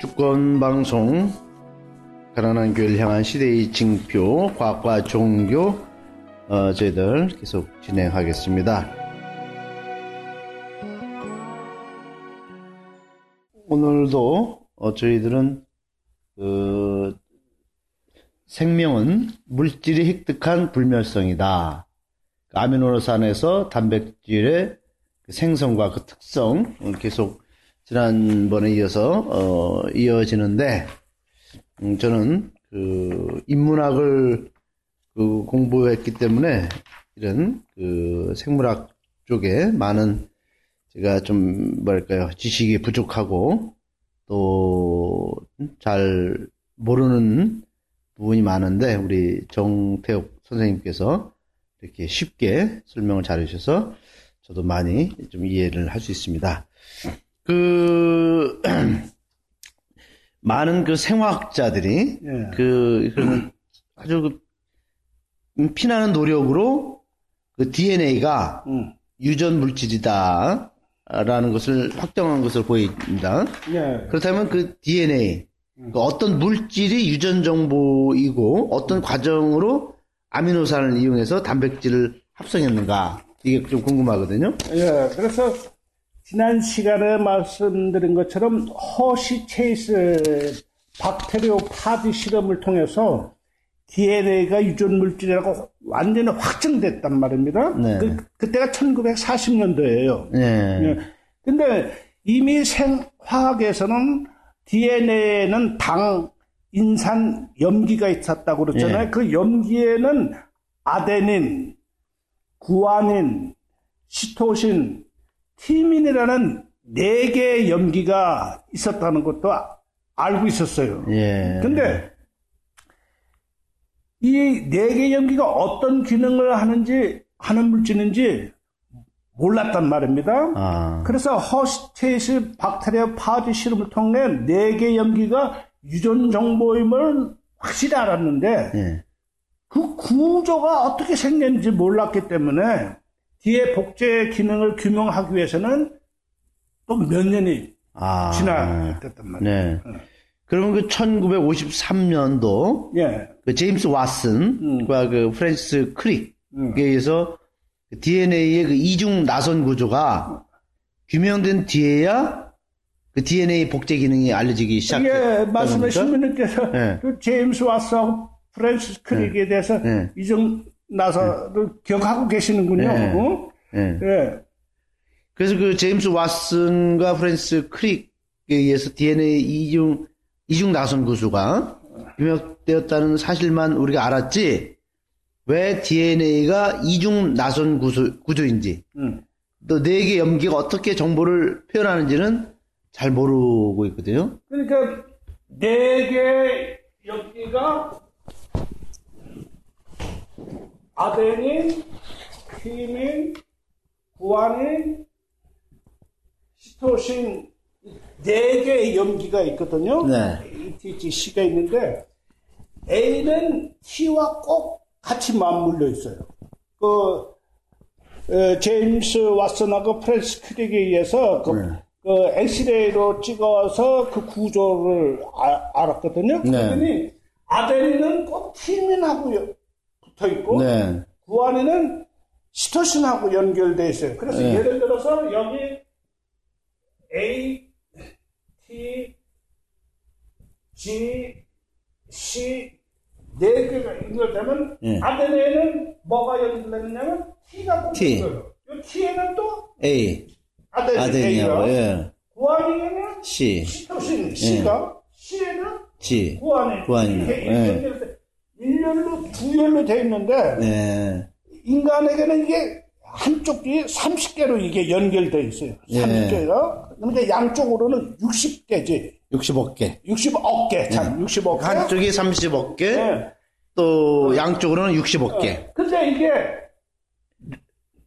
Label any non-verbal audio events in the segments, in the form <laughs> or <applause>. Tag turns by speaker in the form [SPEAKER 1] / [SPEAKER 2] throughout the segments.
[SPEAKER 1] 주권 방송 가난한 교회를 향한 시대의 징표 과학과 종교 어, 저희들 계속 진행하겠습니다. 오늘도 어, 저희들은 그 생명은 물질이 획득한 불멸성이다. 아미노산에서 단백질의 그 생성과 그 특성을 계속 지난번에 이어서 어, 이어지는데 음, 저는 그 인문학을 그 공부했기 때문에 이런 그 생물학 쪽에 많은 제가 좀 뭐랄까요 지식이 부족하고 또 잘 모르는 부분이 많은데 우리 정태욱 선생님께서 이렇게 쉽게 설명을 잘해주셔서 저도 많이 좀 이해를 할 수 있습니다. 그 <clears throat> 많은 그 생화학자들이
[SPEAKER 2] 예.
[SPEAKER 1] 그 그러면 아주 그 음, 피나는 노력으로 그 DNA가
[SPEAKER 2] 음.
[SPEAKER 1] 유전 물질이다라는 것을 확정한 것을 보입니다.
[SPEAKER 2] 예.
[SPEAKER 1] 그렇다면 그 DNA 그 어떤 물질이 유전 정보이고 어떤 과정으로 아미노산을 이용해서 단백질을 합성했는가 이게 좀 궁금하거든요.
[SPEAKER 2] 예. 그래서 지난 시간에 말씀드린 것처럼 허시 체이스 박테리오 파디 실험을 통해서 DNA가 유전 물질이라고 완전히 확정됐단 말입니다.
[SPEAKER 1] 네.
[SPEAKER 2] 그, 그때가 1940년도예요.
[SPEAKER 1] 예.
[SPEAKER 2] 예. 근데 이미 생화학에서는 DNA에는 당, 인산, 염기가 있었다고 그랬잖아요.
[SPEAKER 1] 예.
[SPEAKER 2] 그 염기에는 아데닌, 구아닌, 시토신, 티민이라는 네 개의 염기가 있었다는 것도 아- 알고 있었어요.
[SPEAKER 1] 예.
[SPEAKER 2] 근데 이 네 개의 염기가 어떤 기능을 하는지 하는 물질인지 몰랐단 말입니다.
[SPEAKER 1] 아.
[SPEAKER 2] 그래서 허스테이스 박테리아 파지 실험을 통해 네 개의 염기가 유전 정보임을 확실히 알았는데
[SPEAKER 1] 예.
[SPEAKER 2] 그 구조가 어떻게 생겼는지 몰랐기 때문에 뒤에 복제 기능을 규명하기 위해서는 또 몇 년이
[SPEAKER 1] 아.
[SPEAKER 2] 지나야 됐단 말이에요.
[SPEAKER 1] 네. 그러면 그 1953년도
[SPEAKER 2] 예.
[SPEAKER 1] 그 제임스 왓슨과 그 프랜시스 크릭에
[SPEAKER 2] 음.
[SPEAKER 1] 의해서 DNA의 그 이중 나선 구조가 규명된 뒤에야 그 DNA 복제 기능이 알려지기 시작했다는
[SPEAKER 2] 말씀해
[SPEAKER 1] 겁니까?
[SPEAKER 2] 신민님께서
[SPEAKER 1] 네.
[SPEAKER 2] 그 제임스 왓슨하고 프랜시스 크릭에 대해서
[SPEAKER 1] 네.
[SPEAKER 2] 이중 나선을 기억하고 계시는군요.
[SPEAKER 1] 네.
[SPEAKER 2] 어?
[SPEAKER 1] 예.
[SPEAKER 2] 예.
[SPEAKER 1] 그래서 그 제임스 왓슨과 프랜시스 크릭에 의해서 DNA 이중 이중 나선 구조가 규명되었다는 사실만 우리가 알았지 왜 DNA가 이중 나선 구조, 구조인지
[SPEAKER 2] 음.
[SPEAKER 1] 또 네 개 염기가 어떻게 정보를 표현하는지는 잘 모르고 있거든요.
[SPEAKER 2] 그러니까 네개 여기가 아데닌, 티민, 구아닌, 시토신 네 개의 염기가 있거든요.
[SPEAKER 1] 네.
[SPEAKER 2] ATGC가 있는데 A는 T와 꼭 같이 맞물려 있어요. 그 에, 제임스 왓슨하고 프랜스 크릭에 의해서 그,
[SPEAKER 1] 네.
[SPEAKER 2] 그 엑스레이로 찍어서 그 구조를 아- 알았거든요.
[SPEAKER 1] 네.
[SPEAKER 2] 그랬더니 아데닌은 꼭 티민하고 여- 붙어 있고
[SPEAKER 1] 네.
[SPEAKER 2] 구아닌은 시토신하고 연결돼 있어요. 그래서
[SPEAKER 1] 네.
[SPEAKER 2] 예를 들어서 여기 A, T, G, C 네 개가 연결되면
[SPEAKER 1] 네.
[SPEAKER 2] 아데닌에는 뭐가 연결되느냐면 T가 꼭
[SPEAKER 1] T.
[SPEAKER 2] 있어요. 이 T에는 또
[SPEAKER 1] A
[SPEAKER 2] A가
[SPEAKER 1] 예.
[SPEAKER 2] 구아닌에는
[SPEAKER 1] C
[SPEAKER 2] 시토신 C가 C에는
[SPEAKER 1] G
[SPEAKER 2] 구아닌
[SPEAKER 1] 구아닌이라고, 예.
[SPEAKER 2] 일렬로 두 열로 돼 있는데
[SPEAKER 1] 네.
[SPEAKER 2] 인간에게는 이게 한쪽이 30개로 이게 연결되어 있어요.
[SPEAKER 1] 예.
[SPEAKER 2] 30개가. 그러니까 양쪽으로는 60개지.
[SPEAKER 1] 65개.
[SPEAKER 2] 60억 개. 참, 60억 개.
[SPEAKER 1] 한쪽이 30억 개,
[SPEAKER 2] 예.
[SPEAKER 1] 또 양쪽으로는 60억 개.
[SPEAKER 2] 근데 이게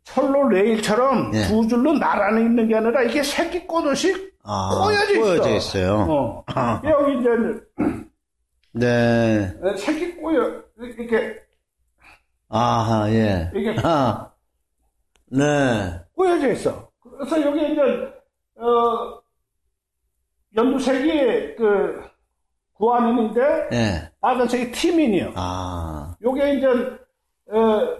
[SPEAKER 2] 철로 레일처럼
[SPEAKER 1] 예.
[SPEAKER 2] 두 줄로 나란히 있는 게 아니라 이게 새끼 꼬듯이
[SPEAKER 1] 아,
[SPEAKER 2] 꼬여져 있어.
[SPEAKER 1] 꼬여져 있어 요.
[SPEAKER 2] 어.
[SPEAKER 1] 아.
[SPEAKER 2] 여기 이제
[SPEAKER 1] 네.
[SPEAKER 2] 새끼 꼬여 이렇게
[SPEAKER 1] 아하, 예.
[SPEAKER 2] 이게
[SPEAKER 1] 아, 네.
[SPEAKER 2] 꼬여져 있어. 그래서 여기 이제 어 연두색이 그 구안인인데
[SPEAKER 1] 예.
[SPEAKER 2] 빨간색이 티민이요.
[SPEAKER 1] 아.
[SPEAKER 2] 요게 이제 어,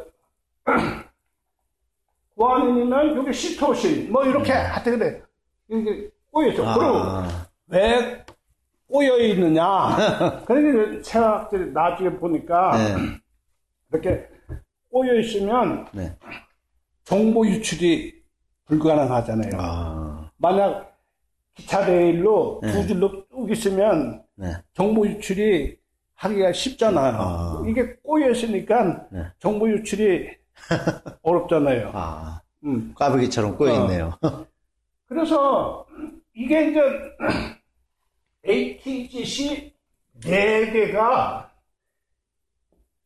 [SPEAKER 2] <clears throat> 구안인이면 요게 시토신 뭐 이렇게 하여튼 그래 이게. 그리고
[SPEAKER 1] 아.
[SPEAKER 2] 왜 꼬여 있느냐? <laughs> 그러니까 체학들이 나중에 보니까
[SPEAKER 1] 네.
[SPEAKER 2] 이렇게 꼬여 있으면
[SPEAKER 1] 네.
[SPEAKER 2] 정보 유출이 불가능하잖아요.
[SPEAKER 1] 아.
[SPEAKER 2] 만약 기차 레일로
[SPEAKER 1] 네.
[SPEAKER 2] 두 줄로 쭉 있으면
[SPEAKER 1] 네.
[SPEAKER 2] 정보 유출이 하기가 쉽잖아요.
[SPEAKER 1] 아.
[SPEAKER 2] 이게 꼬여 있으니까
[SPEAKER 1] 네.
[SPEAKER 2] 정보 유출이 <laughs> 어렵잖아요.
[SPEAKER 1] 아.
[SPEAKER 2] 음.
[SPEAKER 1] 꽈배기처럼 꼬여 있네요.
[SPEAKER 2] 그래서 이게 이제 ATGC 네 개가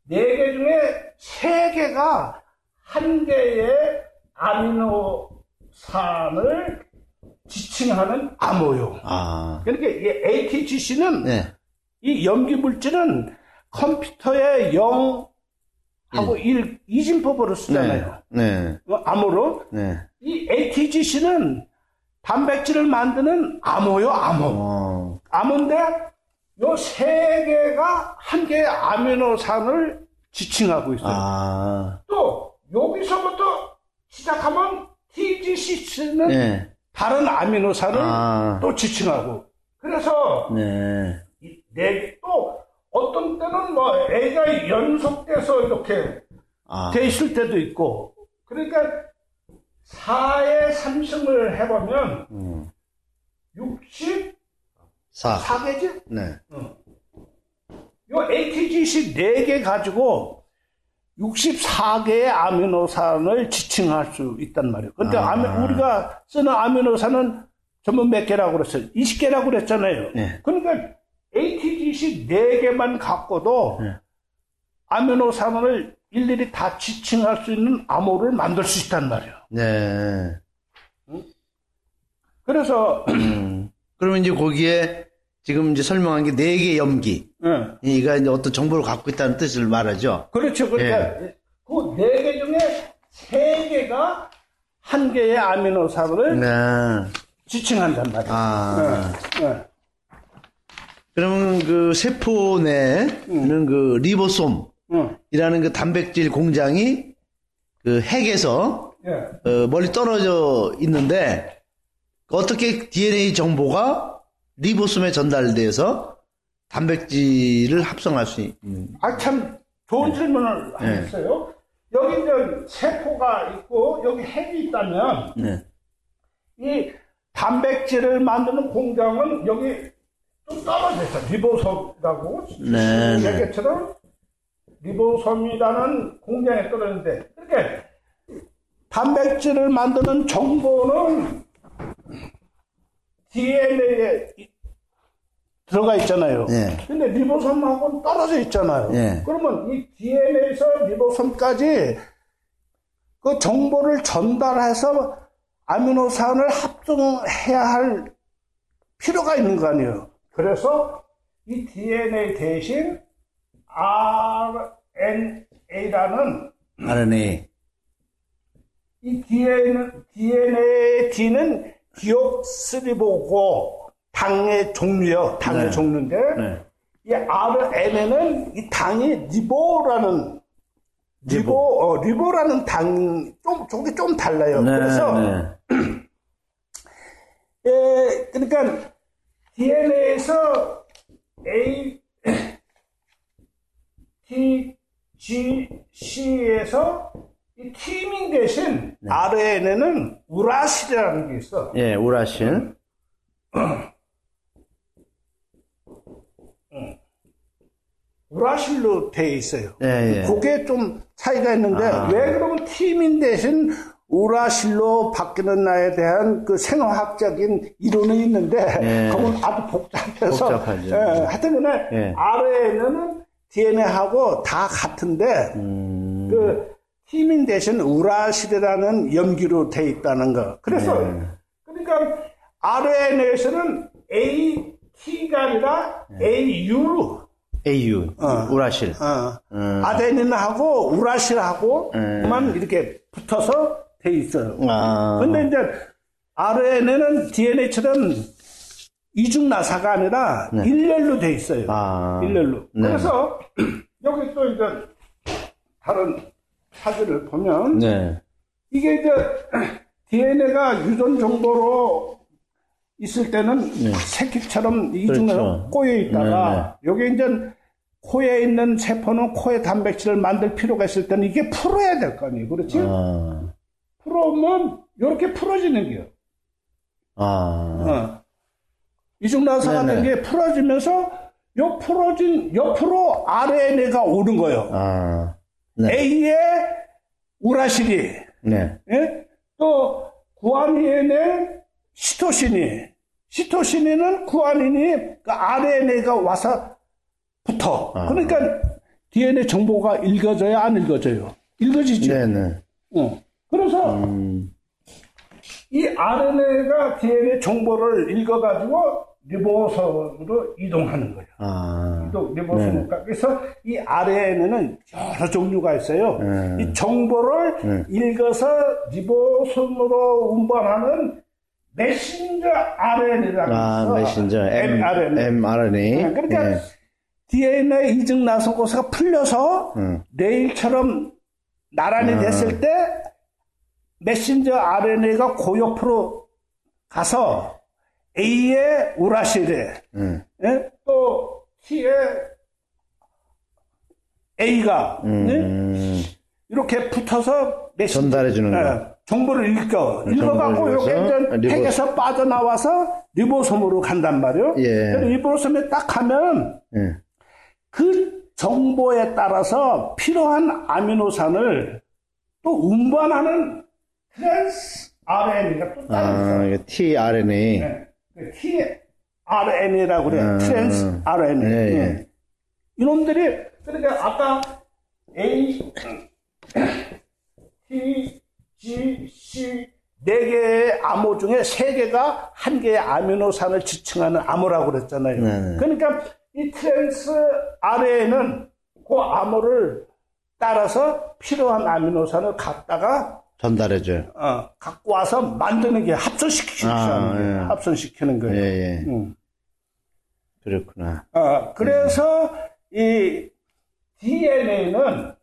[SPEAKER 2] 네개 중에 세 개가 한 개의 아미노산을 지칭하는 암호요.
[SPEAKER 1] 아.
[SPEAKER 2] 그러니까 이 ATGC는
[SPEAKER 1] 네.
[SPEAKER 2] 이 염기 물질은 컴퓨터에 0하고 1 이진법으로 쓰잖아요.
[SPEAKER 1] 네.
[SPEAKER 2] 어, 암호로.
[SPEAKER 1] 네.
[SPEAKER 2] 이 ATGC는 단백질을 만드는 암호요, 암호.
[SPEAKER 1] 어.
[SPEAKER 2] 암호인데 요 세 개가 한 개의 아미노산을 지칭하고 있어요.
[SPEAKER 1] 아.
[SPEAKER 2] 또 여기서부터 시작하면 TGC는
[SPEAKER 1] 네.
[SPEAKER 2] 다른 아미노산을
[SPEAKER 1] 아.
[SPEAKER 2] 또 지칭하고 그래서
[SPEAKER 1] 네.
[SPEAKER 2] 이 네, 또 어떤 때는 뭐 A가 연속돼서 이렇게
[SPEAKER 1] 아.
[SPEAKER 2] 돼 있을 때도 있고 그러니까 4의 3승을 해보면
[SPEAKER 1] 음.
[SPEAKER 2] 64 개지?
[SPEAKER 1] 사. 네.
[SPEAKER 2] 요 ATGC 4개 가지고 64개의 아미노산을 지칭할 수 있단 말이에요. 근데
[SPEAKER 1] 아.
[SPEAKER 2] 아미- 우리가 쓰는 아미노산은 전부 몇 개라고 그랬어요? 20개라고 그랬잖아요.
[SPEAKER 1] 네.
[SPEAKER 2] 그러니까 ATGC 4개만 갖고도
[SPEAKER 1] 네.
[SPEAKER 2] 아미노산을 일일이 다 지칭할 수 있는 암호를 만들 수 있단 말이에요.
[SPEAKER 1] 네.
[SPEAKER 2] 그래서
[SPEAKER 1] 음. <clears throat> 그러면 이제 거기에 지금 이제 설명한 게 네 개 염기.
[SPEAKER 2] 예.
[SPEAKER 1] 이가 이제 어떤 정보를 갖고 있다는 뜻을 말하죠.
[SPEAKER 2] 그렇죠. 그러니까 그네 개 중에 세 개가 한 개의 아미노산을
[SPEAKER 1] 네.
[SPEAKER 2] 지칭한단 말이에요.
[SPEAKER 1] 아.
[SPEAKER 2] 예, 예.
[SPEAKER 1] 그러면 그 세포 내는 그 리보솜이라는
[SPEAKER 2] 응.
[SPEAKER 1] 그 단백질 공장이 그 핵에서
[SPEAKER 2] 예.
[SPEAKER 1] 어, 멀리 떨어져 있는데 어떻게 DNA 정보가 리보솜에 전달돼서 단백질을 합성할 수 있는
[SPEAKER 2] 아, 참, 좋은 질문을
[SPEAKER 1] 네.
[SPEAKER 2] 하셨어요. 여기 이제 세포가 있고, 여기 핵이 있다면,
[SPEAKER 1] 네.
[SPEAKER 2] 이 단백질을 만드는 공장은 여기 좀 떨어져 있어. 리보솜이라고.
[SPEAKER 1] 네, 네.
[SPEAKER 2] 얘기처럼 리보솜이라는 공장에 떨어졌는데, 이렇게 단백질을 만드는 정보는 DNA에 들어가 있잖아요.
[SPEAKER 1] 네.
[SPEAKER 2] 근데 리보솜하고는 떨어져 있잖아요.
[SPEAKER 1] 네.
[SPEAKER 2] 그러면 이 DNA에서 리보솜까지 그 정보를 전달해서 아미노산을 합성해야 할 필요가 있는 거 아니에요. 그래서 이 DNA 대신 RNA라는
[SPEAKER 1] RNA.
[SPEAKER 2] 이 DNA, DNA D는 디옥스리보고 당의 종류요. 당의
[SPEAKER 1] 네.
[SPEAKER 2] 종류인데
[SPEAKER 1] 네.
[SPEAKER 2] 이 RNA는 이 당이 리보라는 리보, 어, 리보라는 당, 좀, 저게 좀 달라요.
[SPEAKER 1] 네,
[SPEAKER 2] 그래서,
[SPEAKER 1] 네. <clears throat>
[SPEAKER 2] 예, 그러니까, DNA에서 A, <clears throat> T, G, C에서 이 티밍 대신
[SPEAKER 1] 네.
[SPEAKER 2] RNA는 우라실이라는 게 있어.
[SPEAKER 1] 예, 우라신.
[SPEAKER 2] 우라실로 돼 있어요.
[SPEAKER 1] 예, 예.
[SPEAKER 2] 그게 좀 차이가 있는데
[SPEAKER 1] 아.
[SPEAKER 2] 왜 그러면 티민 대신 우라실로 바뀌는 나에 대한 그 생화학적인 이론이 있는데
[SPEAKER 1] 예.
[SPEAKER 2] 그건 아주 복잡해서
[SPEAKER 1] 복잡하죠.
[SPEAKER 2] 예, 하여튼 간에
[SPEAKER 1] 예.
[SPEAKER 2] RNA는 DNA하고 다 같은데
[SPEAKER 1] 음,
[SPEAKER 2] 그 티민 대신 우라실이라는 염기로 돼 있다는 거. 그래서
[SPEAKER 1] 네.
[SPEAKER 2] 그러니까 RNA에서는 AT가 아니라 AU로
[SPEAKER 1] AU.
[SPEAKER 2] 어.
[SPEAKER 1] 우라실.
[SPEAKER 2] 어.
[SPEAKER 1] 음.
[SPEAKER 2] 아데닌하고 우라실하고만
[SPEAKER 1] 음.
[SPEAKER 2] 이렇게 붙어서 돼 있어요.
[SPEAKER 1] 아.
[SPEAKER 2] 근데 이제 RNA는 DNA처럼 이중 나사가 아니라
[SPEAKER 1] 네.
[SPEAKER 2] 일렬로 돼 있어요.
[SPEAKER 1] 아.
[SPEAKER 2] 일렬로.
[SPEAKER 1] 네.
[SPEAKER 2] 그래서 <clears throat> 여기 또 이제 다른 사진을 보면
[SPEAKER 1] 네.
[SPEAKER 2] 이게 이제 <clears throat> DNA가 유전 정보로 있을 때는 새끼처럼 이중으로
[SPEAKER 1] 네. 그렇죠.
[SPEAKER 2] 꼬여 있다가 여기 이제 코에 있는 세포는 코에 단백질을 만들 필요가 있을 때는 이게 풀어야 될 거 아니에요. 그렇지?
[SPEAKER 1] 아.
[SPEAKER 2] 풀어오면 이렇게 풀어지는 게요.
[SPEAKER 1] 아.
[SPEAKER 2] 어. 이중나사가
[SPEAKER 1] 네네.
[SPEAKER 2] 된게 풀어지면서 요 풀어진 옆으로 RNA가 오는 거예요.
[SPEAKER 1] 아. 네.
[SPEAKER 2] A의 우라실이
[SPEAKER 1] 네.
[SPEAKER 2] 예? 또 구아닌의 시토신이 시토신이는 구아닌이 그 RNA가 와서 붙어.
[SPEAKER 1] 아.
[SPEAKER 2] 그러니까 DNA 정보가 읽어져야 안 읽어져요. 읽어지죠.
[SPEAKER 1] 네네.
[SPEAKER 2] 어. 그래서
[SPEAKER 1] 음.
[SPEAKER 2] 이 RNA가 DNA 정보를 읽어가지고 리보솜으로 이동하는 거예요.
[SPEAKER 1] 아.
[SPEAKER 2] 또 리보솜과 그래서 이 RNA는 여러 종류가 있어요.
[SPEAKER 1] 음.
[SPEAKER 2] 이 정보를
[SPEAKER 1] 음.
[SPEAKER 2] 읽어서 리보솜으로 운반하는 메신저 RNA라고
[SPEAKER 1] 아. 메신저. M,
[SPEAKER 2] mRNA.
[SPEAKER 1] mRNA.
[SPEAKER 2] 네, 그러니까
[SPEAKER 1] 네.
[SPEAKER 2] DNA 이중 나선고사가 풀려서
[SPEAKER 1] 음.
[SPEAKER 2] 레일처럼 나란히
[SPEAKER 1] 아.
[SPEAKER 2] 됐을 때 메신저 RNA가 그 옆으로 가서 A의 우라실에
[SPEAKER 1] 음.
[SPEAKER 2] 예? 또 T의 A가 예?
[SPEAKER 1] 음.
[SPEAKER 2] 이렇게 붙어서 메신
[SPEAKER 1] 전달해 주는 거.
[SPEAKER 2] 예, 정보를 읽어 읽어갖고 이렇게 핵에서 빠져나와서 리보솜으로 간단 말이에요.
[SPEAKER 1] 예.
[SPEAKER 2] 리보솜에 딱 하면
[SPEAKER 1] 예.
[SPEAKER 2] 그 정보에 따라서 필요한 아미노산을 또 운반하는 trans RNA가 또 따로 있어요.
[SPEAKER 1] 아, tRNA.
[SPEAKER 2] 네. 그 tRNA라고 그래요.
[SPEAKER 1] 음,
[SPEAKER 2] trans
[SPEAKER 1] 음.
[SPEAKER 2] RNA.
[SPEAKER 1] 예, 예.
[SPEAKER 2] 예. 이놈들이 그러니까 아까 A, T, G, C 네 개의 암호 중에 세 개가 한 개의 아미노산을 지칭하는 암호라고 그랬잖아요.
[SPEAKER 1] 네, 네.
[SPEAKER 2] 그러니까 이 trans RNA는 그 암호를 따라서 필요한 아미노산을 갖다가
[SPEAKER 1] 전달해줘요.
[SPEAKER 2] 어, 갖고 와서 만드는 게 합성시키는
[SPEAKER 1] 아,
[SPEAKER 2] 거예요.
[SPEAKER 1] 예.
[SPEAKER 2] 합성시키는
[SPEAKER 1] 예,
[SPEAKER 2] 거예요.
[SPEAKER 1] 예.
[SPEAKER 2] 음.
[SPEAKER 1] 그렇구나.
[SPEAKER 2] 어, 그래서 이 DNA는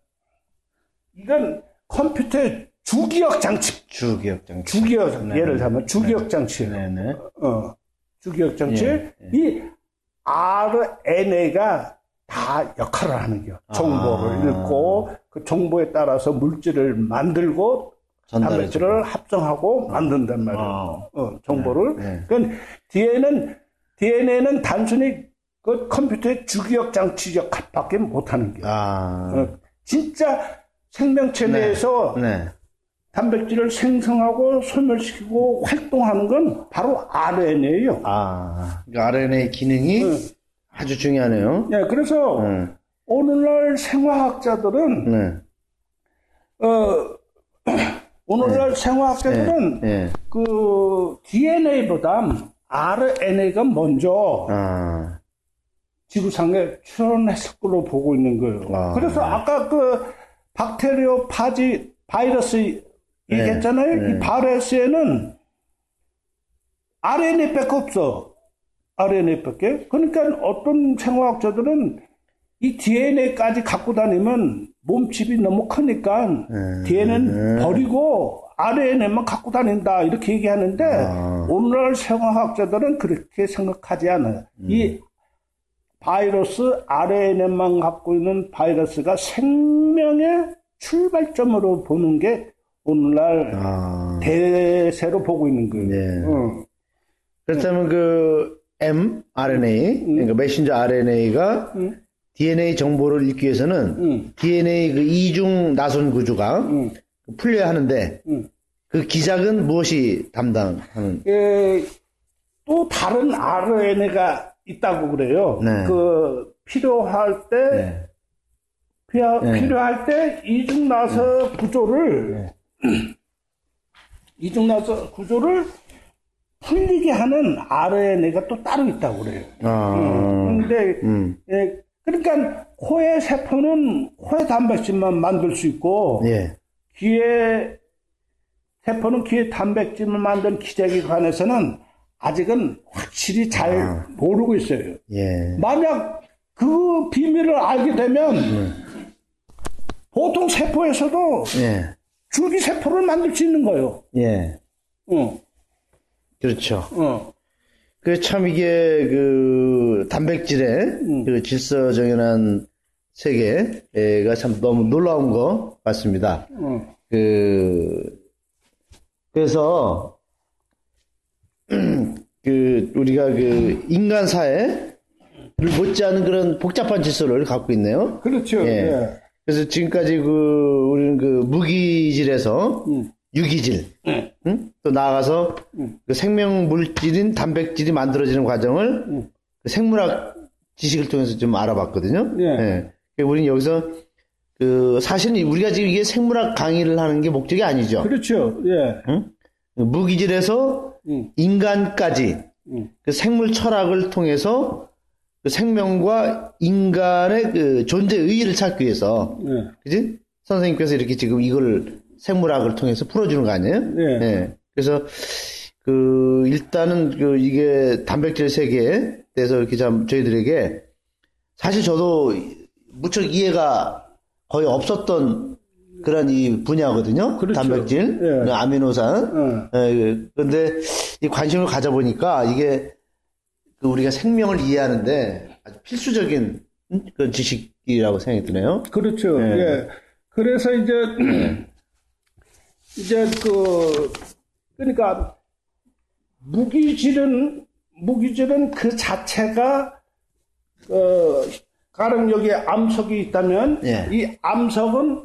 [SPEAKER 2] 이건 컴퓨터의 주기억 장치,
[SPEAKER 1] 주기억 장치.
[SPEAKER 2] 주기억 장
[SPEAKER 1] 네.
[SPEAKER 2] 예를 들면 주기억 장치예요.
[SPEAKER 1] 네네.
[SPEAKER 2] 어, 주기억 장치.
[SPEAKER 1] 예,
[SPEAKER 2] 이 RNA가 다 역할을 하는 거요. 정보를
[SPEAKER 1] 아.
[SPEAKER 2] 읽고 그 정보에 따라서 물질을
[SPEAKER 1] 만들고.
[SPEAKER 2] 단백질을 합성하고 만든단 말이에요.
[SPEAKER 1] 아.
[SPEAKER 2] 어, 정보를.
[SPEAKER 1] 네.
[SPEAKER 2] 그러니까 DNA는 DNA는 단순히 그 컴퓨터의 주기억 장치 역할밖에 못하는 거예요.
[SPEAKER 1] 아.
[SPEAKER 2] 어, 진짜 생명체
[SPEAKER 1] 네.
[SPEAKER 2] 내에서
[SPEAKER 1] 네.
[SPEAKER 2] 단백질을 생성하고 소멸시키고 활동하는 건 바로 RNA예요.
[SPEAKER 1] 아. 그 RNA 기능이
[SPEAKER 2] 응.
[SPEAKER 1] 아주 중요하네요.
[SPEAKER 2] 네, 그래서
[SPEAKER 1] 네.
[SPEAKER 2] 오늘날 생화학자들은
[SPEAKER 1] 네.
[SPEAKER 2] 어, 오늘날 생화학자들은
[SPEAKER 1] 네.
[SPEAKER 2] 그 DNA보다 RNA가 먼저
[SPEAKER 1] 아.
[SPEAKER 2] 지구상에 출현했을 걸로 보고 있는 거예요.
[SPEAKER 1] 아.
[SPEAKER 2] 그래서 아까 그 박테리오 파지 바이러스 얘기했잖아요.
[SPEAKER 1] 네.
[SPEAKER 2] 이 바이러스에는 RNA밖에 없어. RNA밖에. 그러니까 어떤 생화학자들은 이 DNA까지 갖고 다니면 몸집이 너무 크니까
[SPEAKER 1] 음.
[SPEAKER 2] DNA는 버리고 RNA만 갖고 다닌다 이렇게 얘기하는데
[SPEAKER 1] 아.
[SPEAKER 2] 오늘날 생화학자들은 그렇게 생각하지 않아요.
[SPEAKER 1] 음.
[SPEAKER 2] 이 바이러스 RNA만 갖고 있는 바이러스가 생명의 출발점으로 보는 게 오늘날
[SPEAKER 1] 아.
[SPEAKER 2] 대세로 보고 있는 거예요.
[SPEAKER 1] 네.
[SPEAKER 2] 어.
[SPEAKER 1] 그렇다면 그 mRNA, 그러니까 메신저 RNA가
[SPEAKER 2] 음.
[SPEAKER 1] DNA 정보를 읽기 위해서는
[SPEAKER 2] 음.
[SPEAKER 1] DNA 그 이중 나선 구조가
[SPEAKER 2] 음.
[SPEAKER 1] 풀려야 하는데
[SPEAKER 2] 음.
[SPEAKER 1] 그 기작은 무엇이 담당하는?
[SPEAKER 2] 예, 또 다른 RNA가 있다고 그래요.
[SPEAKER 1] 네.
[SPEAKER 2] 그 필요할 때
[SPEAKER 1] 네.
[SPEAKER 2] 필요,
[SPEAKER 1] 네.
[SPEAKER 2] 필요할 때 이중 나서 구조를 <clears throat> 이중 나서 구조를 풀리게 하는 RNA가 또 따로 있다고 그래요.
[SPEAKER 1] 아,
[SPEAKER 2] 근데
[SPEAKER 1] 음,
[SPEAKER 2] 예, 그러니까 코의 세포는 코의 단백질만 만들 수 있고
[SPEAKER 1] 예,
[SPEAKER 2] 귀의 세포는 귀의 단백질을 만든 기저귀관에서는 아직은 확실히 잘 모르고 있어요.
[SPEAKER 1] 예.
[SPEAKER 2] 만약 그 비밀을 알게 되면 보통 세포에서도
[SPEAKER 1] 예.
[SPEAKER 2] 줄기 세포를 만들 수 있는 거예요.
[SPEAKER 1] 예.
[SPEAKER 2] 어,
[SPEAKER 1] 그렇죠.
[SPEAKER 2] 어,
[SPEAKER 1] 그 참 이게 그 단백질의 그 질서 정연한 세계가 참 너무 놀라운 것 같습니다.
[SPEAKER 2] 어.
[SPEAKER 1] 그 그래서 <clears throat> 그 우리가 그 인간 사회를 못지않은 그런 복잡한 질서를 갖고 있네요.
[SPEAKER 2] 그렇죠.
[SPEAKER 1] 예.
[SPEAKER 2] 예.
[SPEAKER 1] 그래서 지금까지 그 우리는 그 무기질에서
[SPEAKER 2] 음.
[SPEAKER 1] 유기질,
[SPEAKER 2] 예.
[SPEAKER 1] 응? 또 나아가서 그 생명 물질인 단백질이 만들어지는 과정을
[SPEAKER 2] 음.
[SPEAKER 1] 그 생물학 지식을 통해서 좀 알아봤거든요.
[SPEAKER 2] 예.
[SPEAKER 1] 예. 우리는 여기서 그 사실은 우리가 지금 이게 생물학 강의를 하는 게 목적이 아니죠.
[SPEAKER 2] 그렇죠. 예.
[SPEAKER 1] 응? 무기질에서
[SPEAKER 2] 음.
[SPEAKER 1] 인간까지
[SPEAKER 2] 음.
[SPEAKER 1] 그 생물 철학을 통해서 그 생명과 인간의 그 존재 의의를 찾기 위해서
[SPEAKER 2] 예.
[SPEAKER 1] 그지? 선생님께서 이렇게 지금 이걸 생물학을 통해서 풀어주는 거 아니에요?
[SPEAKER 2] 네.
[SPEAKER 1] 그래서 그 일단은 그 이게 단백질 세계에 대해서 이렇게 참 저희들에게 사실 저도 무척 이해가 거의 없었던 그런 이 분야거든요.
[SPEAKER 2] 그렇죠.
[SPEAKER 1] 단백질,
[SPEAKER 2] 예.
[SPEAKER 1] 아미노산.
[SPEAKER 2] 어.
[SPEAKER 1] 예, 그런데 이 관심을 가져보니까 이게 그 우리가 생명을 이해하는데 아주 필수적인 음, 그런 지식이라고 생각이 드네요.
[SPEAKER 2] 그렇죠.
[SPEAKER 1] 예.
[SPEAKER 2] 예. 그래서 이제 이제 그 그러니까 무기질은 무기질은 그 자체가 어 가령역에 암석이 있다면
[SPEAKER 1] 예.
[SPEAKER 2] 이 암석은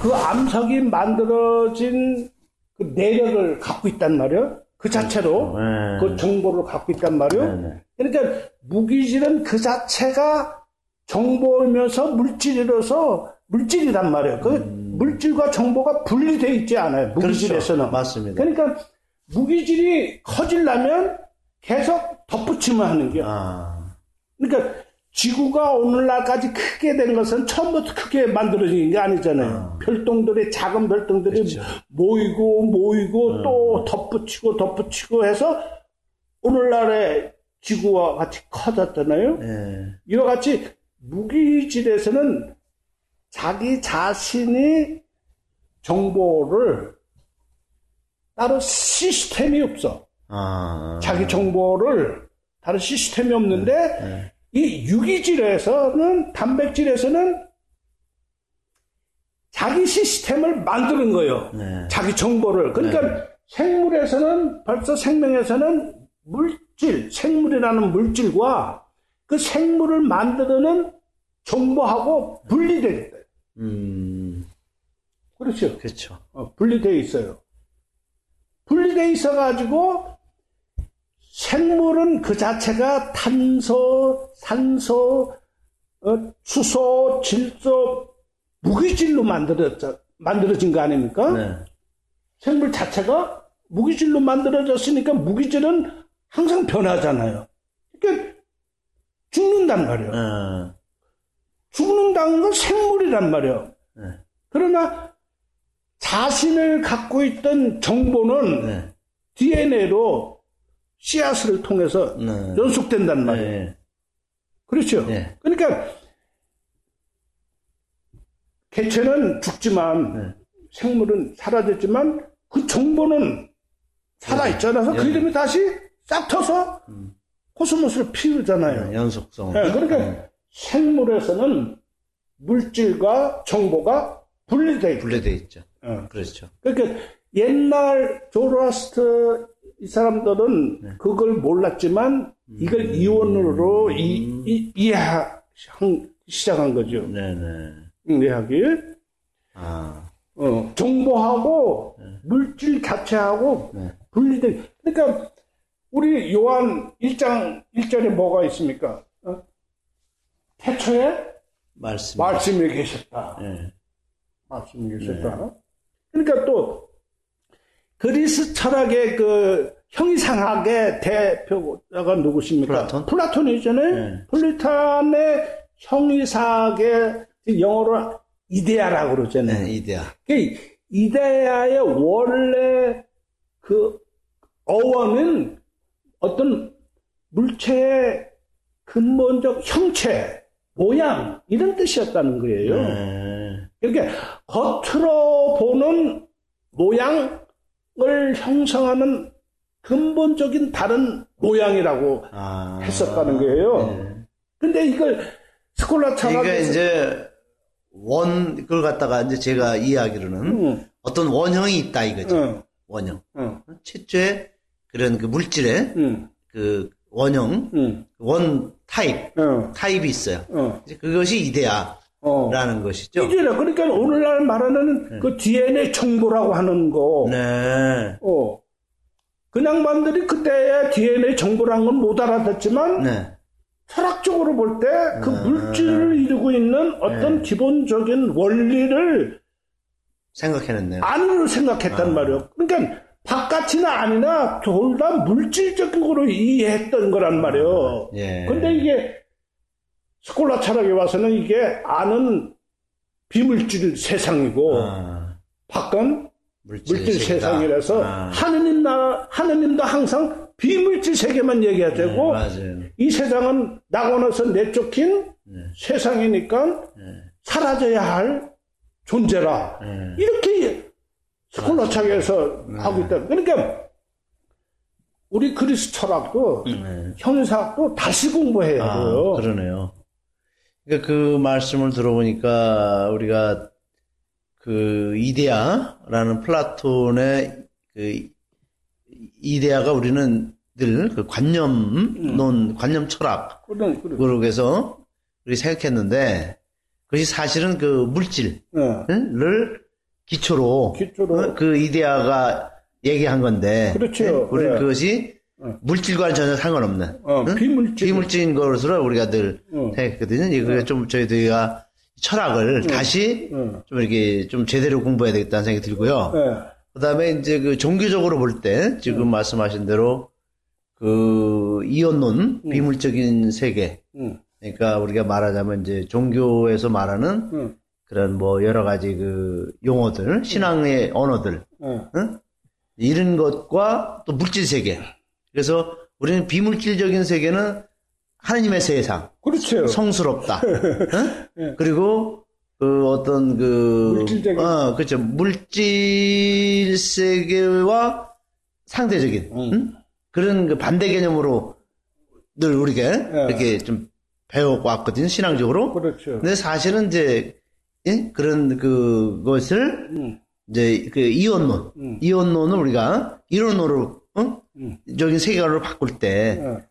[SPEAKER 2] 그 암석이 만들어진 그 내력을 갖고 있단 말이에요. 그 자체로
[SPEAKER 1] 예.
[SPEAKER 2] 그 정보를 갖고 있단 말이에요.
[SPEAKER 1] 네, 네.
[SPEAKER 2] 그러니까 무기질은 그 자체가 정보이면서 물질이라서 물질이란 말이에요. 그 물질과 정보가 분리되어 있지 않아요. 무기질에서는.
[SPEAKER 1] 음. 그렇죠. 맞습니다.
[SPEAKER 2] 그러니까 무기질이 커지려면 계속 덧붙이면 하는 게.
[SPEAKER 1] 아,
[SPEAKER 2] 그러니까 지구가 오늘날까지 크게 된 것은 처음부터 크게 만들어진 게 아니잖아요. 별똥들이 작은 별똥들이
[SPEAKER 1] 그렇죠.
[SPEAKER 2] 모이고 모이고
[SPEAKER 1] 음.
[SPEAKER 2] 또 덧붙이고 덧붙이고 해서 오늘날의 지구와 같이 커졌잖아요.
[SPEAKER 1] 예.
[SPEAKER 2] 이와 같이 무기질에서는 자기 자신이 정보를 따로 시스템이 없어.
[SPEAKER 1] 아,
[SPEAKER 2] 자기 정보를 다른 시스템이 없는데
[SPEAKER 1] 네.
[SPEAKER 2] 이 유기질에서는 단백질에서는 자기 시스템을 만드는 거예요.
[SPEAKER 1] 네.
[SPEAKER 2] 자기 정보를. 그러니까 생물에서는 벌써 생명에서는 물질, 생물이라는 물질과 그 생물을 만드는 정보하고 분리되겠다.
[SPEAKER 1] 음,
[SPEAKER 2] 그렇죠.
[SPEAKER 1] 그렇죠.
[SPEAKER 2] 어, 분리되어 있어요. 분리되어 있어 가지고 생물은 그 자체가 탄소, 산소, 어, 수소, 질소, 무기질로 만들어져, 만들어진 거 아닙니까?
[SPEAKER 1] 네.
[SPEAKER 2] 생물 자체가 무기질로 만들어졌으니까 무기질은 항상 변하잖아요. 그러니까 죽는단 말이에요.
[SPEAKER 1] 어,
[SPEAKER 2] 죽는다는 건 생물이란 말이에요.
[SPEAKER 1] 네.
[SPEAKER 2] 그러나 자신을 갖고 있던 정보는
[SPEAKER 1] 네.
[SPEAKER 2] DNA로 씨앗을 통해서
[SPEAKER 1] 네.
[SPEAKER 2] 연속된단 말이에요.
[SPEAKER 1] 네.
[SPEAKER 2] 그렇죠.
[SPEAKER 1] 네.
[SPEAKER 2] 그러니까 개체는 죽지만
[SPEAKER 1] 네.
[SPEAKER 2] 생물은 사라졌지만 그 정보는 살아있잖아요. 그
[SPEAKER 1] 네.
[SPEAKER 2] 이름이 다시 싹 터서 코스모스를 피우잖아요.
[SPEAKER 1] 연속성.
[SPEAKER 2] 네, 그러니까 생물에서는 물질과 정보가 분리되어 있고
[SPEAKER 1] 분리돼 있죠.
[SPEAKER 2] 어.
[SPEAKER 1] 그렇죠.
[SPEAKER 2] 그러니까 옛날 조로아스터 이 사람들은
[SPEAKER 1] 네.
[SPEAKER 2] 그걸 몰랐지만 이걸
[SPEAKER 1] 음.
[SPEAKER 2] 이원으로 이, 이, 이해하기 시작한 거죠.
[SPEAKER 1] 네네.
[SPEAKER 2] 이해하기.
[SPEAKER 1] 아,
[SPEAKER 2] 어, 정보하고 물질 자체하고
[SPEAKER 1] 네.
[SPEAKER 2] 분리된. 그러니까 우리 요한 1장 1절에 뭐가 있습니까? 어? 태초에
[SPEAKER 1] 말씀.
[SPEAKER 2] 말씀이 계셨다.
[SPEAKER 1] 네.
[SPEAKER 2] 말씀이 계셨다. 그러니까 또 그리스 철학의 그 형이상학의 대표가 누구십니까?
[SPEAKER 1] 플라톤?
[SPEAKER 2] 이잖아요
[SPEAKER 1] 네.
[SPEAKER 2] 플라톤의 형이상학의 영어로 이데아라고 그러잖아요.
[SPEAKER 1] 네, 이데아.
[SPEAKER 2] 그 이데아의 원래 그 어원은 어떤 물체의 근본적 형체, 모양 이런 뜻이었다는 거예요.
[SPEAKER 1] 네.
[SPEAKER 2] 이렇게 겉으로 모양을 형성하는 근본적인 다른 모양이라고
[SPEAKER 1] 아.
[SPEAKER 2] 했었다는 거예요.
[SPEAKER 1] 네.
[SPEAKER 2] 근데 이걸 스콜라 철학
[SPEAKER 1] 그러니까 이제 원 그걸 갖다가 이제 제가 이해하기로는
[SPEAKER 2] 응,
[SPEAKER 1] 어떤 원형이 있다 이거죠.
[SPEAKER 2] 응,
[SPEAKER 1] 원형.
[SPEAKER 2] 응,
[SPEAKER 1] 최초의 그런 그 물질의
[SPEAKER 2] 응,
[SPEAKER 1] 그 원형,
[SPEAKER 2] 응,
[SPEAKER 1] 원 타입,
[SPEAKER 2] 응,
[SPEAKER 1] 타입이 있어요.
[SPEAKER 2] 응,
[SPEAKER 1] 이제 그것이 이데아 라는
[SPEAKER 2] 어.
[SPEAKER 1] 것이죠.
[SPEAKER 2] 이제는 그러니까 오늘날 말하는 그 DNA 정보라고 하는 거,
[SPEAKER 1] 네.
[SPEAKER 2] 어. 그 양반들이 그때의 DNA 정보라는 건 못 알아듣지만
[SPEAKER 1] 네.
[SPEAKER 2] 철학적으로 볼 때그
[SPEAKER 1] 아.
[SPEAKER 2] 물질을 이루고 있는 어떤
[SPEAKER 1] 네.
[SPEAKER 2] 기본적인 원리를
[SPEAKER 1] 생각해냈네요.
[SPEAKER 2] 안으로 생각했단
[SPEAKER 1] 아.
[SPEAKER 2] 말이에요. 그러니까 바깥이나 아니나 둘 다 물질적인 거로 이해했던 거란 말이에요.
[SPEAKER 1] 예.
[SPEAKER 2] 근데 이게 스콜라 철학에 와서는 이게 아는 비물질 세상이고
[SPEAKER 1] 아,
[SPEAKER 2] 밖은
[SPEAKER 1] 물질,
[SPEAKER 2] 물질. 세상이라서
[SPEAKER 1] 아,
[SPEAKER 2] 하느님 나 하느님도 항상 비물질 세계만 얘기해야
[SPEAKER 1] 네,
[SPEAKER 2] 되고
[SPEAKER 1] 맞아요.
[SPEAKER 2] 이 세상은 나고나서 내쫓긴
[SPEAKER 1] 네.
[SPEAKER 2] 세상이니까
[SPEAKER 1] 네.
[SPEAKER 2] 사라져야 할 존재라
[SPEAKER 1] 네.
[SPEAKER 2] 이렇게 스콜라 책에서
[SPEAKER 1] 네.
[SPEAKER 2] 하고 있다. 그러니까 우리 그리스 철학도
[SPEAKER 1] 네.
[SPEAKER 2] 현사학도 다시 공부해야
[SPEAKER 1] 아,
[SPEAKER 2] 돼요.
[SPEAKER 1] 그러네요. 그러니까 그 말씀을 들어보니까 우리가 그 이데아라는 플라톤의 그 이데아가 우리는 늘 그 관념론, 관념 철학
[SPEAKER 2] 그런.
[SPEAKER 1] 그러고서 우리 생각했는데 그것이 사실은 그 물질을
[SPEAKER 2] 예.
[SPEAKER 1] 기초로
[SPEAKER 2] 기초로
[SPEAKER 1] 어, 그 이데아가 얘기한 건데
[SPEAKER 2] 그렇죠.
[SPEAKER 1] 네? 우리는
[SPEAKER 2] 네.
[SPEAKER 1] 그것이
[SPEAKER 2] 어.
[SPEAKER 1] 물질과는 전혀 상관없는
[SPEAKER 2] 어,
[SPEAKER 1] 응?
[SPEAKER 2] 비물질.
[SPEAKER 1] 비물질인 것으로 우리가 늘 했거든요. 이거 좀 저희들가 철학을 다시
[SPEAKER 2] 어.
[SPEAKER 1] 좀 이렇게 좀 제대로 공부해야 되겠다는 생각이 들고요.
[SPEAKER 2] 예.
[SPEAKER 1] 그다음에 이제 그 종교적으로 볼 때 지금 말씀하신 대로 그 이원론 비물적인 세계
[SPEAKER 2] 응.
[SPEAKER 1] 그러니까 우리가 말하자면 이제 종교에서 말하는
[SPEAKER 2] 응.
[SPEAKER 1] 그런 뭐 여러 가지 그 용어들 신앙의 언어들
[SPEAKER 2] 예.
[SPEAKER 1] 응? 이런 것과 또 물질 세계 그래서 우리는 비물질적인 세계는 하느님의 세상
[SPEAKER 2] 그렇죠.
[SPEAKER 1] 성스럽다. <laughs> 응?
[SPEAKER 2] 예.
[SPEAKER 1] 그리고 그 어떤 그
[SPEAKER 2] 물질적인-
[SPEAKER 1] 어 그렇죠 물질 세계와 상대적인
[SPEAKER 2] 음.
[SPEAKER 1] 응? 그런 그 반대 개념으로 늘 우리가
[SPEAKER 2] 예.
[SPEAKER 1] 이렇게 좀 배워왔거든요 신앙적으로.
[SPEAKER 2] 그렇죠.
[SPEAKER 1] 근데 사실은 이제 예? 그런 그것을
[SPEAKER 2] 음.
[SPEAKER 1] 이제 그 이원론
[SPEAKER 2] 음.
[SPEAKER 1] 이원론을 우리가 이론으로 응?
[SPEAKER 2] 음.
[SPEAKER 1] 적인 세계관으로 바꿀 때
[SPEAKER 2] 예.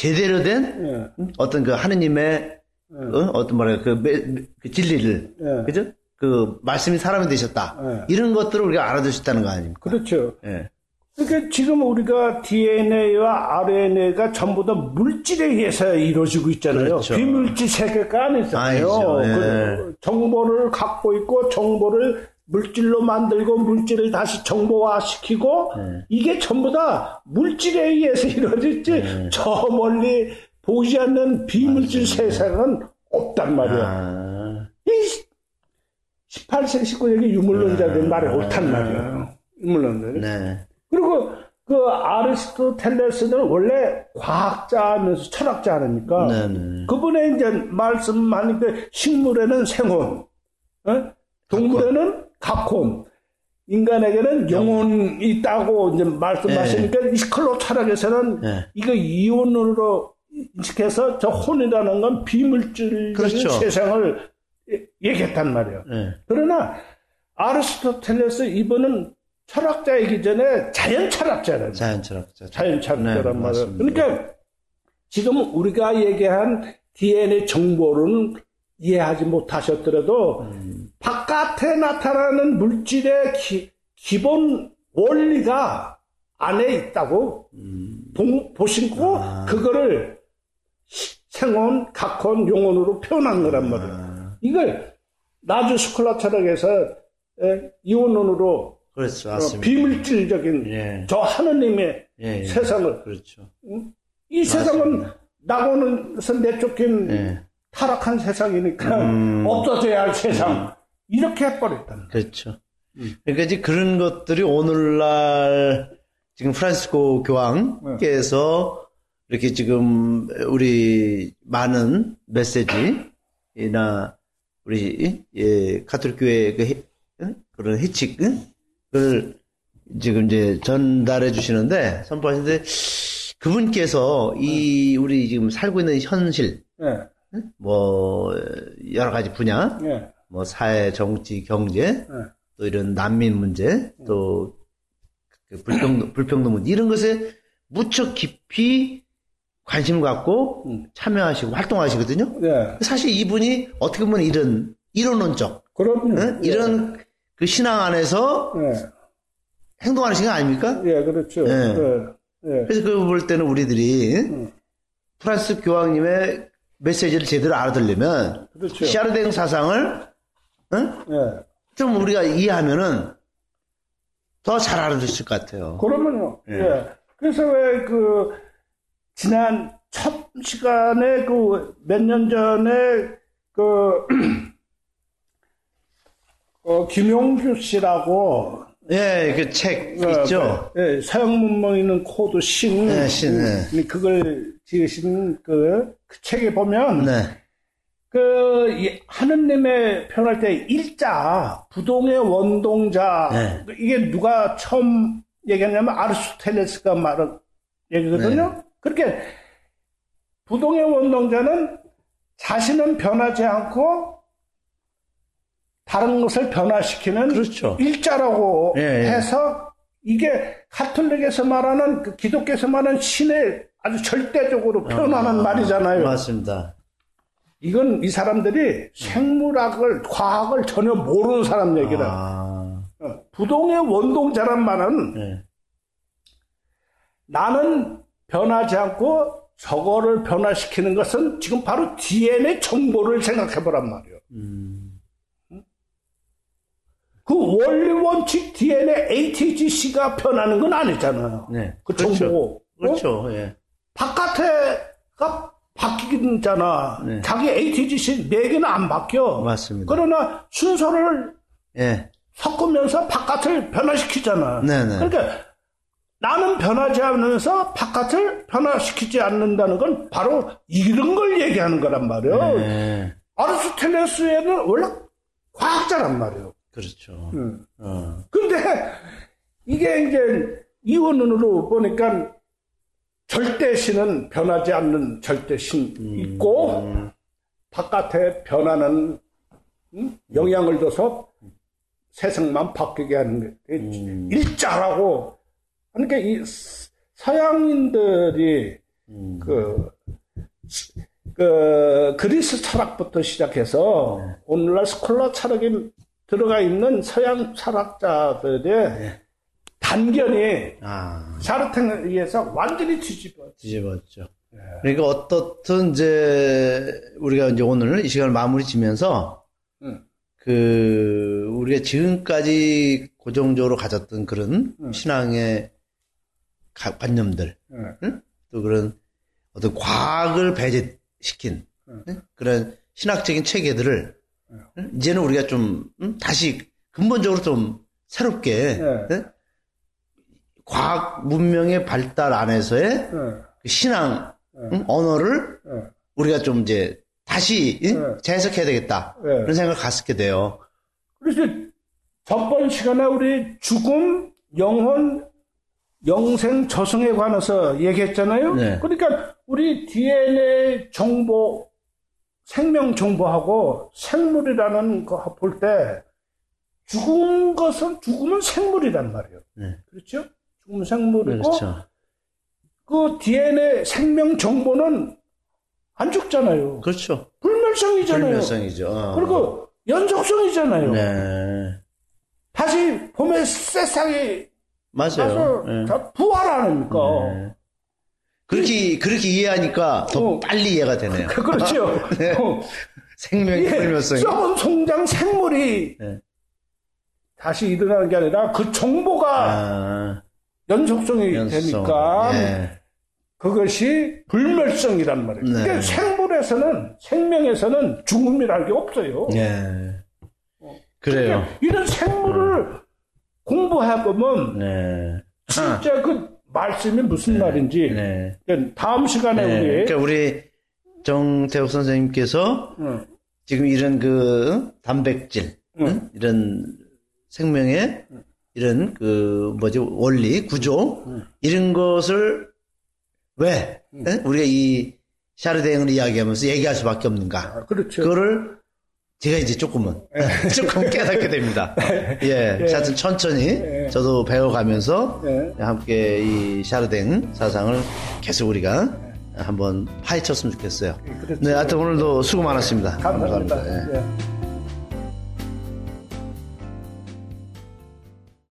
[SPEAKER 1] 제대로 된
[SPEAKER 2] 예.
[SPEAKER 1] 응? 어떤 그 하느님의 어? 어떤 뭐랄까 그, 매- 그 진리를
[SPEAKER 2] 예.
[SPEAKER 1] 그죠? 그 말씀이 사람이 되셨다
[SPEAKER 2] 예.
[SPEAKER 1] 이런 것들을 우리가 알아둘 수 있다는 거 아닙니까?
[SPEAKER 2] 그렇죠.
[SPEAKER 1] 예.
[SPEAKER 2] 그러니까 지금 우리가 DNA와 RNA가 전부 다 물질에 의해서 이루어지고 있잖아요.
[SPEAKER 1] 그렇죠.
[SPEAKER 2] 비물질 세계가 아니잖아요.
[SPEAKER 1] 아니죠. 예.
[SPEAKER 2] 그 정보를 갖고 있고 정보를 물질로 만들고 물질을 다시 정보화시키고
[SPEAKER 1] 예.
[SPEAKER 2] 이게 전부 다 물질에 의해서 <laughs> 이루어졌지
[SPEAKER 1] 예.
[SPEAKER 2] 저 멀리 보이지 않는 비물질 세상은 없단 말이야.
[SPEAKER 1] 아,
[SPEAKER 2] 이 18세기 19세기 유물론자들이 말이 옳단 말이에요. 유물론자들이.
[SPEAKER 1] 네.
[SPEAKER 2] 그리고 그 아리스토텔레스는 원래 과학자면서 철학자 아닙니까?
[SPEAKER 1] 네네.
[SPEAKER 2] 그분의 이제 말씀하니 그 식물에는 생혼, 어? 동물에는 각혼, 인간에게는 영혼이 있다고 이제 말씀하시니까 이 클로 철학에서는
[SPEAKER 1] 네.
[SPEAKER 2] 이거 이혼으로 인식해서 저 혼이라는 건 비물질적인
[SPEAKER 1] 그렇죠.
[SPEAKER 2] 세상을 예- 얘기했단 말이에요.
[SPEAKER 1] 네.
[SPEAKER 2] 그러나 아리스토텔레스 이분은 철학자이기 전에 자연 철학자라는
[SPEAKER 1] 자연 철학자.
[SPEAKER 2] 자연 철학자란
[SPEAKER 1] 네,
[SPEAKER 2] 말이에요. 그러니까 지금 우리가 얘기한 DNA 정보는 이해하지 못하셨더라도
[SPEAKER 1] 음.
[SPEAKER 2] 바깥에 나타나는 물질의 기, 본 원리가 안에 있다고
[SPEAKER 1] 음.
[SPEAKER 2] 보- 보시고
[SPEAKER 1] 아.
[SPEAKER 2] 그거를 시- 생혼, 각혼, 용언으로 표현한 거란 말이에요.
[SPEAKER 1] 아,
[SPEAKER 2] 이걸 나주 스콜라 철학에서 에, 이원론으로
[SPEAKER 1] 그렇죠.
[SPEAKER 2] 어,
[SPEAKER 1] 맞습니다.
[SPEAKER 2] 비물질적인
[SPEAKER 1] 예.
[SPEAKER 2] 저 하느님의
[SPEAKER 1] 예, 예.
[SPEAKER 2] 세상을
[SPEAKER 1] 그렇죠.
[SPEAKER 2] 이 세상은 나고는서 내쫓긴
[SPEAKER 1] 예.
[SPEAKER 2] 타락한 세상이니까
[SPEAKER 1] 음.
[SPEAKER 2] 없어져야 할 세상 이렇게 해버렸다는
[SPEAKER 1] 그렇죠.
[SPEAKER 2] 음.
[SPEAKER 1] 그러니까 이제 그런 것들이 오늘날 지금 프란시스코 교황께서 이렇게 지금 우리 많은 메시지나 우리 예, 카톨릭 교회 그 해- 응? 그런 해칙을 지금 이제 전달해 주시는데 선포하시는데 그분께서 이 우리 지금 살고 있는 현실
[SPEAKER 2] 예,
[SPEAKER 1] 뭐 여러 가지 분야
[SPEAKER 2] 예,
[SPEAKER 1] 뭐 사회, 정치, 경제,
[SPEAKER 2] 예.
[SPEAKER 1] 또 이런 난민 문제, 또그 불평등, 불평등 문제 이런 것에 무척 깊이 관심 갖고
[SPEAKER 2] 음.
[SPEAKER 1] 참여하시고 활동하시거든요.
[SPEAKER 2] 예.
[SPEAKER 1] 사실 이분이 어떻게 보면 이런 이론론적. 응? 이런 그 신앙 안에서
[SPEAKER 2] 예,
[SPEAKER 1] 행동하시는 거 아닙니까?
[SPEAKER 2] 예, 그렇죠.
[SPEAKER 1] 예.
[SPEAKER 2] 예, 예.
[SPEAKER 1] 그래서 그걸 볼 때는 우리들이
[SPEAKER 2] 음.
[SPEAKER 1] 프란스 교황님의 메시지를 제대로 알아들려면
[SPEAKER 2] 그렇죠.
[SPEAKER 1] 샤르댕 사상을 응?
[SPEAKER 2] 예.
[SPEAKER 1] 좀 우리가 이해하면은 더 잘 읽을 것 같아요.
[SPEAKER 2] 그러면요.
[SPEAKER 1] 예.
[SPEAKER 2] 예. 그래서 왜 그 지난 첫 시간에 그 몇 년 전에 그 <clears throat> 어, 김용규 씨라고
[SPEAKER 1] 예, 그책
[SPEAKER 2] 어,
[SPEAKER 1] 있죠.
[SPEAKER 2] 예, 서양 문명 읽는 코드 신,
[SPEAKER 1] 네, 신, 네.
[SPEAKER 2] 음, 그걸 지으신 그, 그 책에 보면
[SPEAKER 1] 네,
[SPEAKER 2] 그 이- 하느님의 표현할 때 일자 부동의 원동자
[SPEAKER 1] 네.
[SPEAKER 2] 이게 누가 처음 얘기했냐면 아르스토텔레스가 말한 얘기거든요.
[SPEAKER 1] 네.
[SPEAKER 2] 그렇게 부동의 원동자는 자신은 변하지 않고 다른 것을 변화시키는
[SPEAKER 1] 그렇죠.
[SPEAKER 2] 일자라고
[SPEAKER 1] 예, 예.
[SPEAKER 2] 해서 이게 카톨릭에서 말하는 그 기독교에서 말하는 신의 아주 절대적으로 표현하는 말이잖아요.
[SPEAKER 1] 맞습니다.
[SPEAKER 2] 이건 이 사람들이 생물학을 과학을 전혀 모르는 사람 얘기라.
[SPEAKER 1] 아,
[SPEAKER 2] 어, 부동의 원동자란 말은
[SPEAKER 1] 네.
[SPEAKER 2] 나는 변하지 않고 저거를 변화시키는 것은 지금 바로 DNA 정보를 생각해 보란 말이에요.
[SPEAKER 1] 음,
[SPEAKER 2] 그 원리 원칙 DNA ATGC가 변하는 건 아니잖아요.
[SPEAKER 1] 네.
[SPEAKER 2] 그
[SPEAKER 1] 그렇죠.
[SPEAKER 2] 정보. 어?
[SPEAKER 1] 그렇죠. 예.
[SPEAKER 2] 바깥에가 바뀌잖아.
[SPEAKER 1] 네.
[SPEAKER 2] 자기 ATGC 네 개는 안 바뀌어.
[SPEAKER 1] 맞습니다.
[SPEAKER 2] 그러나 순서를
[SPEAKER 1] 예.
[SPEAKER 2] 섞으면서 바깥을 변화시키잖아.
[SPEAKER 1] 네네.
[SPEAKER 2] 그러니까 나는 변하지 않으면서 바깥을 변화시키지 않는다는 건 바로 이런 걸 얘기하는 거란 말이에요.
[SPEAKER 1] 네.
[SPEAKER 2] 아르스토텔레스에는 원래 과학자란 말이에요.
[SPEAKER 1] 그렇죠.
[SPEAKER 2] 음.
[SPEAKER 1] 어.
[SPEAKER 2] 근데 이게 이제 이원론으로 보니까 절대 신은 변하지 않는 절대 신 있고
[SPEAKER 1] 음,
[SPEAKER 2] 바깥에 변하는 음? 영향을 줘서 세상만 바뀌게 하는 게
[SPEAKER 1] 음.
[SPEAKER 2] 일자라고 그러니까 이 스- 서양인들이
[SPEAKER 1] 음.
[SPEAKER 2] 그, 그 그리스 철학부터 시작해서
[SPEAKER 1] 네.
[SPEAKER 2] 오늘날 스콜라 철학에 들어가 있는 서양 철학자들의
[SPEAKER 1] 네.
[SPEAKER 2] 단견이
[SPEAKER 1] 아,
[SPEAKER 2] 샤르탱에 의해서 완전히 뒤집어.
[SPEAKER 1] 뒤집었죠.
[SPEAKER 2] 예.
[SPEAKER 1] 그러니까 어떻든 이제 우리가 이제 오늘 이 시간을 마무리 지면서
[SPEAKER 2] 음.
[SPEAKER 1] 그 우리가 지금까지 고정적으로 가졌던 그런
[SPEAKER 2] 음.
[SPEAKER 1] 신앙의 가- 관념들
[SPEAKER 2] 예.
[SPEAKER 1] 또 그런 어떤 과학을 배제시킨
[SPEAKER 2] 음.
[SPEAKER 1] 응? 그런 신학적인 체계들을
[SPEAKER 2] 음.
[SPEAKER 1] 응? 이제는 우리가 좀 응? 다시 근본적으로 좀 새롭게
[SPEAKER 2] 네.
[SPEAKER 1] 응? 과학 문명의 발달 안에서의
[SPEAKER 2] 예.
[SPEAKER 1] 그 신앙
[SPEAKER 2] 음.
[SPEAKER 1] 응? 언어를
[SPEAKER 2] 예.
[SPEAKER 1] 우리가 좀 이제 다시 응?
[SPEAKER 2] 네.
[SPEAKER 1] 재해석해야 되겠다
[SPEAKER 2] 네.
[SPEAKER 1] 그런 생각을 갖게 돼요.
[SPEAKER 2] 그래서 전번 시간에 우리 죽음, 영혼, 영생, 저승에 관해서 얘기했잖아요.
[SPEAKER 1] 네.
[SPEAKER 2] 그러니까 우리 DNA 정보, 생명 정보하고 생물이라는 거 볼 때 죽은 것은 죽음은 생물이란 말이에요.
[SPEAKER 1] 네.
[SPEAKER 2] 그렇죠? 죽음은 생물이고
[SPEAKER 1] 그렇죠.
[SPEAKER 2] 그 DNA 생명 정보는 안 죽잖아요.
[SPEAKER 1] 그렇죠.
[SPEAKER 2] 불멸성이잖아요.
[SPEAKER 1] 불멸성이죠. 어.
[SPEAKER 2] 그리고 연속성이잖아요.
[SPEAKER 1] 네.
[SPEAKER 2] 다시 봄에 새싹이
[SPEAKER 1] 맞아요. 네.
[SPEAKER 2] 다 부활 아닙니까?
[SPEAKER 1] 네. 그렇게 그렇게 이해하니까 더
[SPEAKER 2] 어.
[SPEAKER 1] 빨리 이해가 되네요. <laughs>
[SPEAKER 2] 그렇죠. <laughs> 어,
[SPEAKER 1] 생명의
[SPEAKER 2] 예,
[SPEAKER 1] 불멸성이.
[SPEAKER 2] 썩은 송장 생물이
[SPEAKER 1] 네.
[SPEAKER 2] 다시 일어나는 게 아니라 그 정보가
[SPEAKER 1] 아,
[SPEAKER 2] 연속성이
[SPEAKER 1] 연속.
[SPEAKER 2] 되니까
[SPEAKER 1] 예.
[SPEAKER 2] 그것이 불멸성이란 말이에요.
[SPEAKER 1] 네.
[SPEAKER 2] 그러니까 생물에서는 생명에서는 죽음이라는 게 없어요.
[SPEAKER 1] 예. 그래요.
[SPEAKER 2] 그러니까 이런 생물을 공부해 보면
[SPEAKER 1] 네.
[SPEAKER 2] 진짜 그 말씀이 무슨 말인지
[SPEAKER 1] 네.
[SPEAKER 2] 다음 시간에
[SPEAKER 1] 네.
[SPEAKER 2] 우리
[SPEAKER 1] 그러니까 우리 정태욱 선생님께서
[SPEAKER 2] 응.
[SPEAKER 1] 지금 이런 그 단백질, 응? 이런 생명의 이런 그 뭐지 원리 구조 이런 것을 왜 응? 우리가 이 샤르댕을 이야기하면서 얘기할 수밖에 없는가?
[SPEAKER 2] 아, 그렇죠.
[SPEAKER 1] 그거를 제가 이제 조금은 <laughs> 조금 깨닫게 됩니다. <laughs> 예, 하여튼 천천히 저도 배워가면서
[SPEAKER 2] 예.
[SPEAKER 1] 함께 이 샤르댕 사상을 계속 우리가 한번 파헤쳤으면 좋겠어요.
[SPEAKER 2] 그렇죠.
[SPEAKER 1] 네, 하여튼 오늘도 수고 많았습니다.
[SPEAKER 2] 감사합니다.
[SPEAKER 1] 예.
[SPEAKER 2] 예.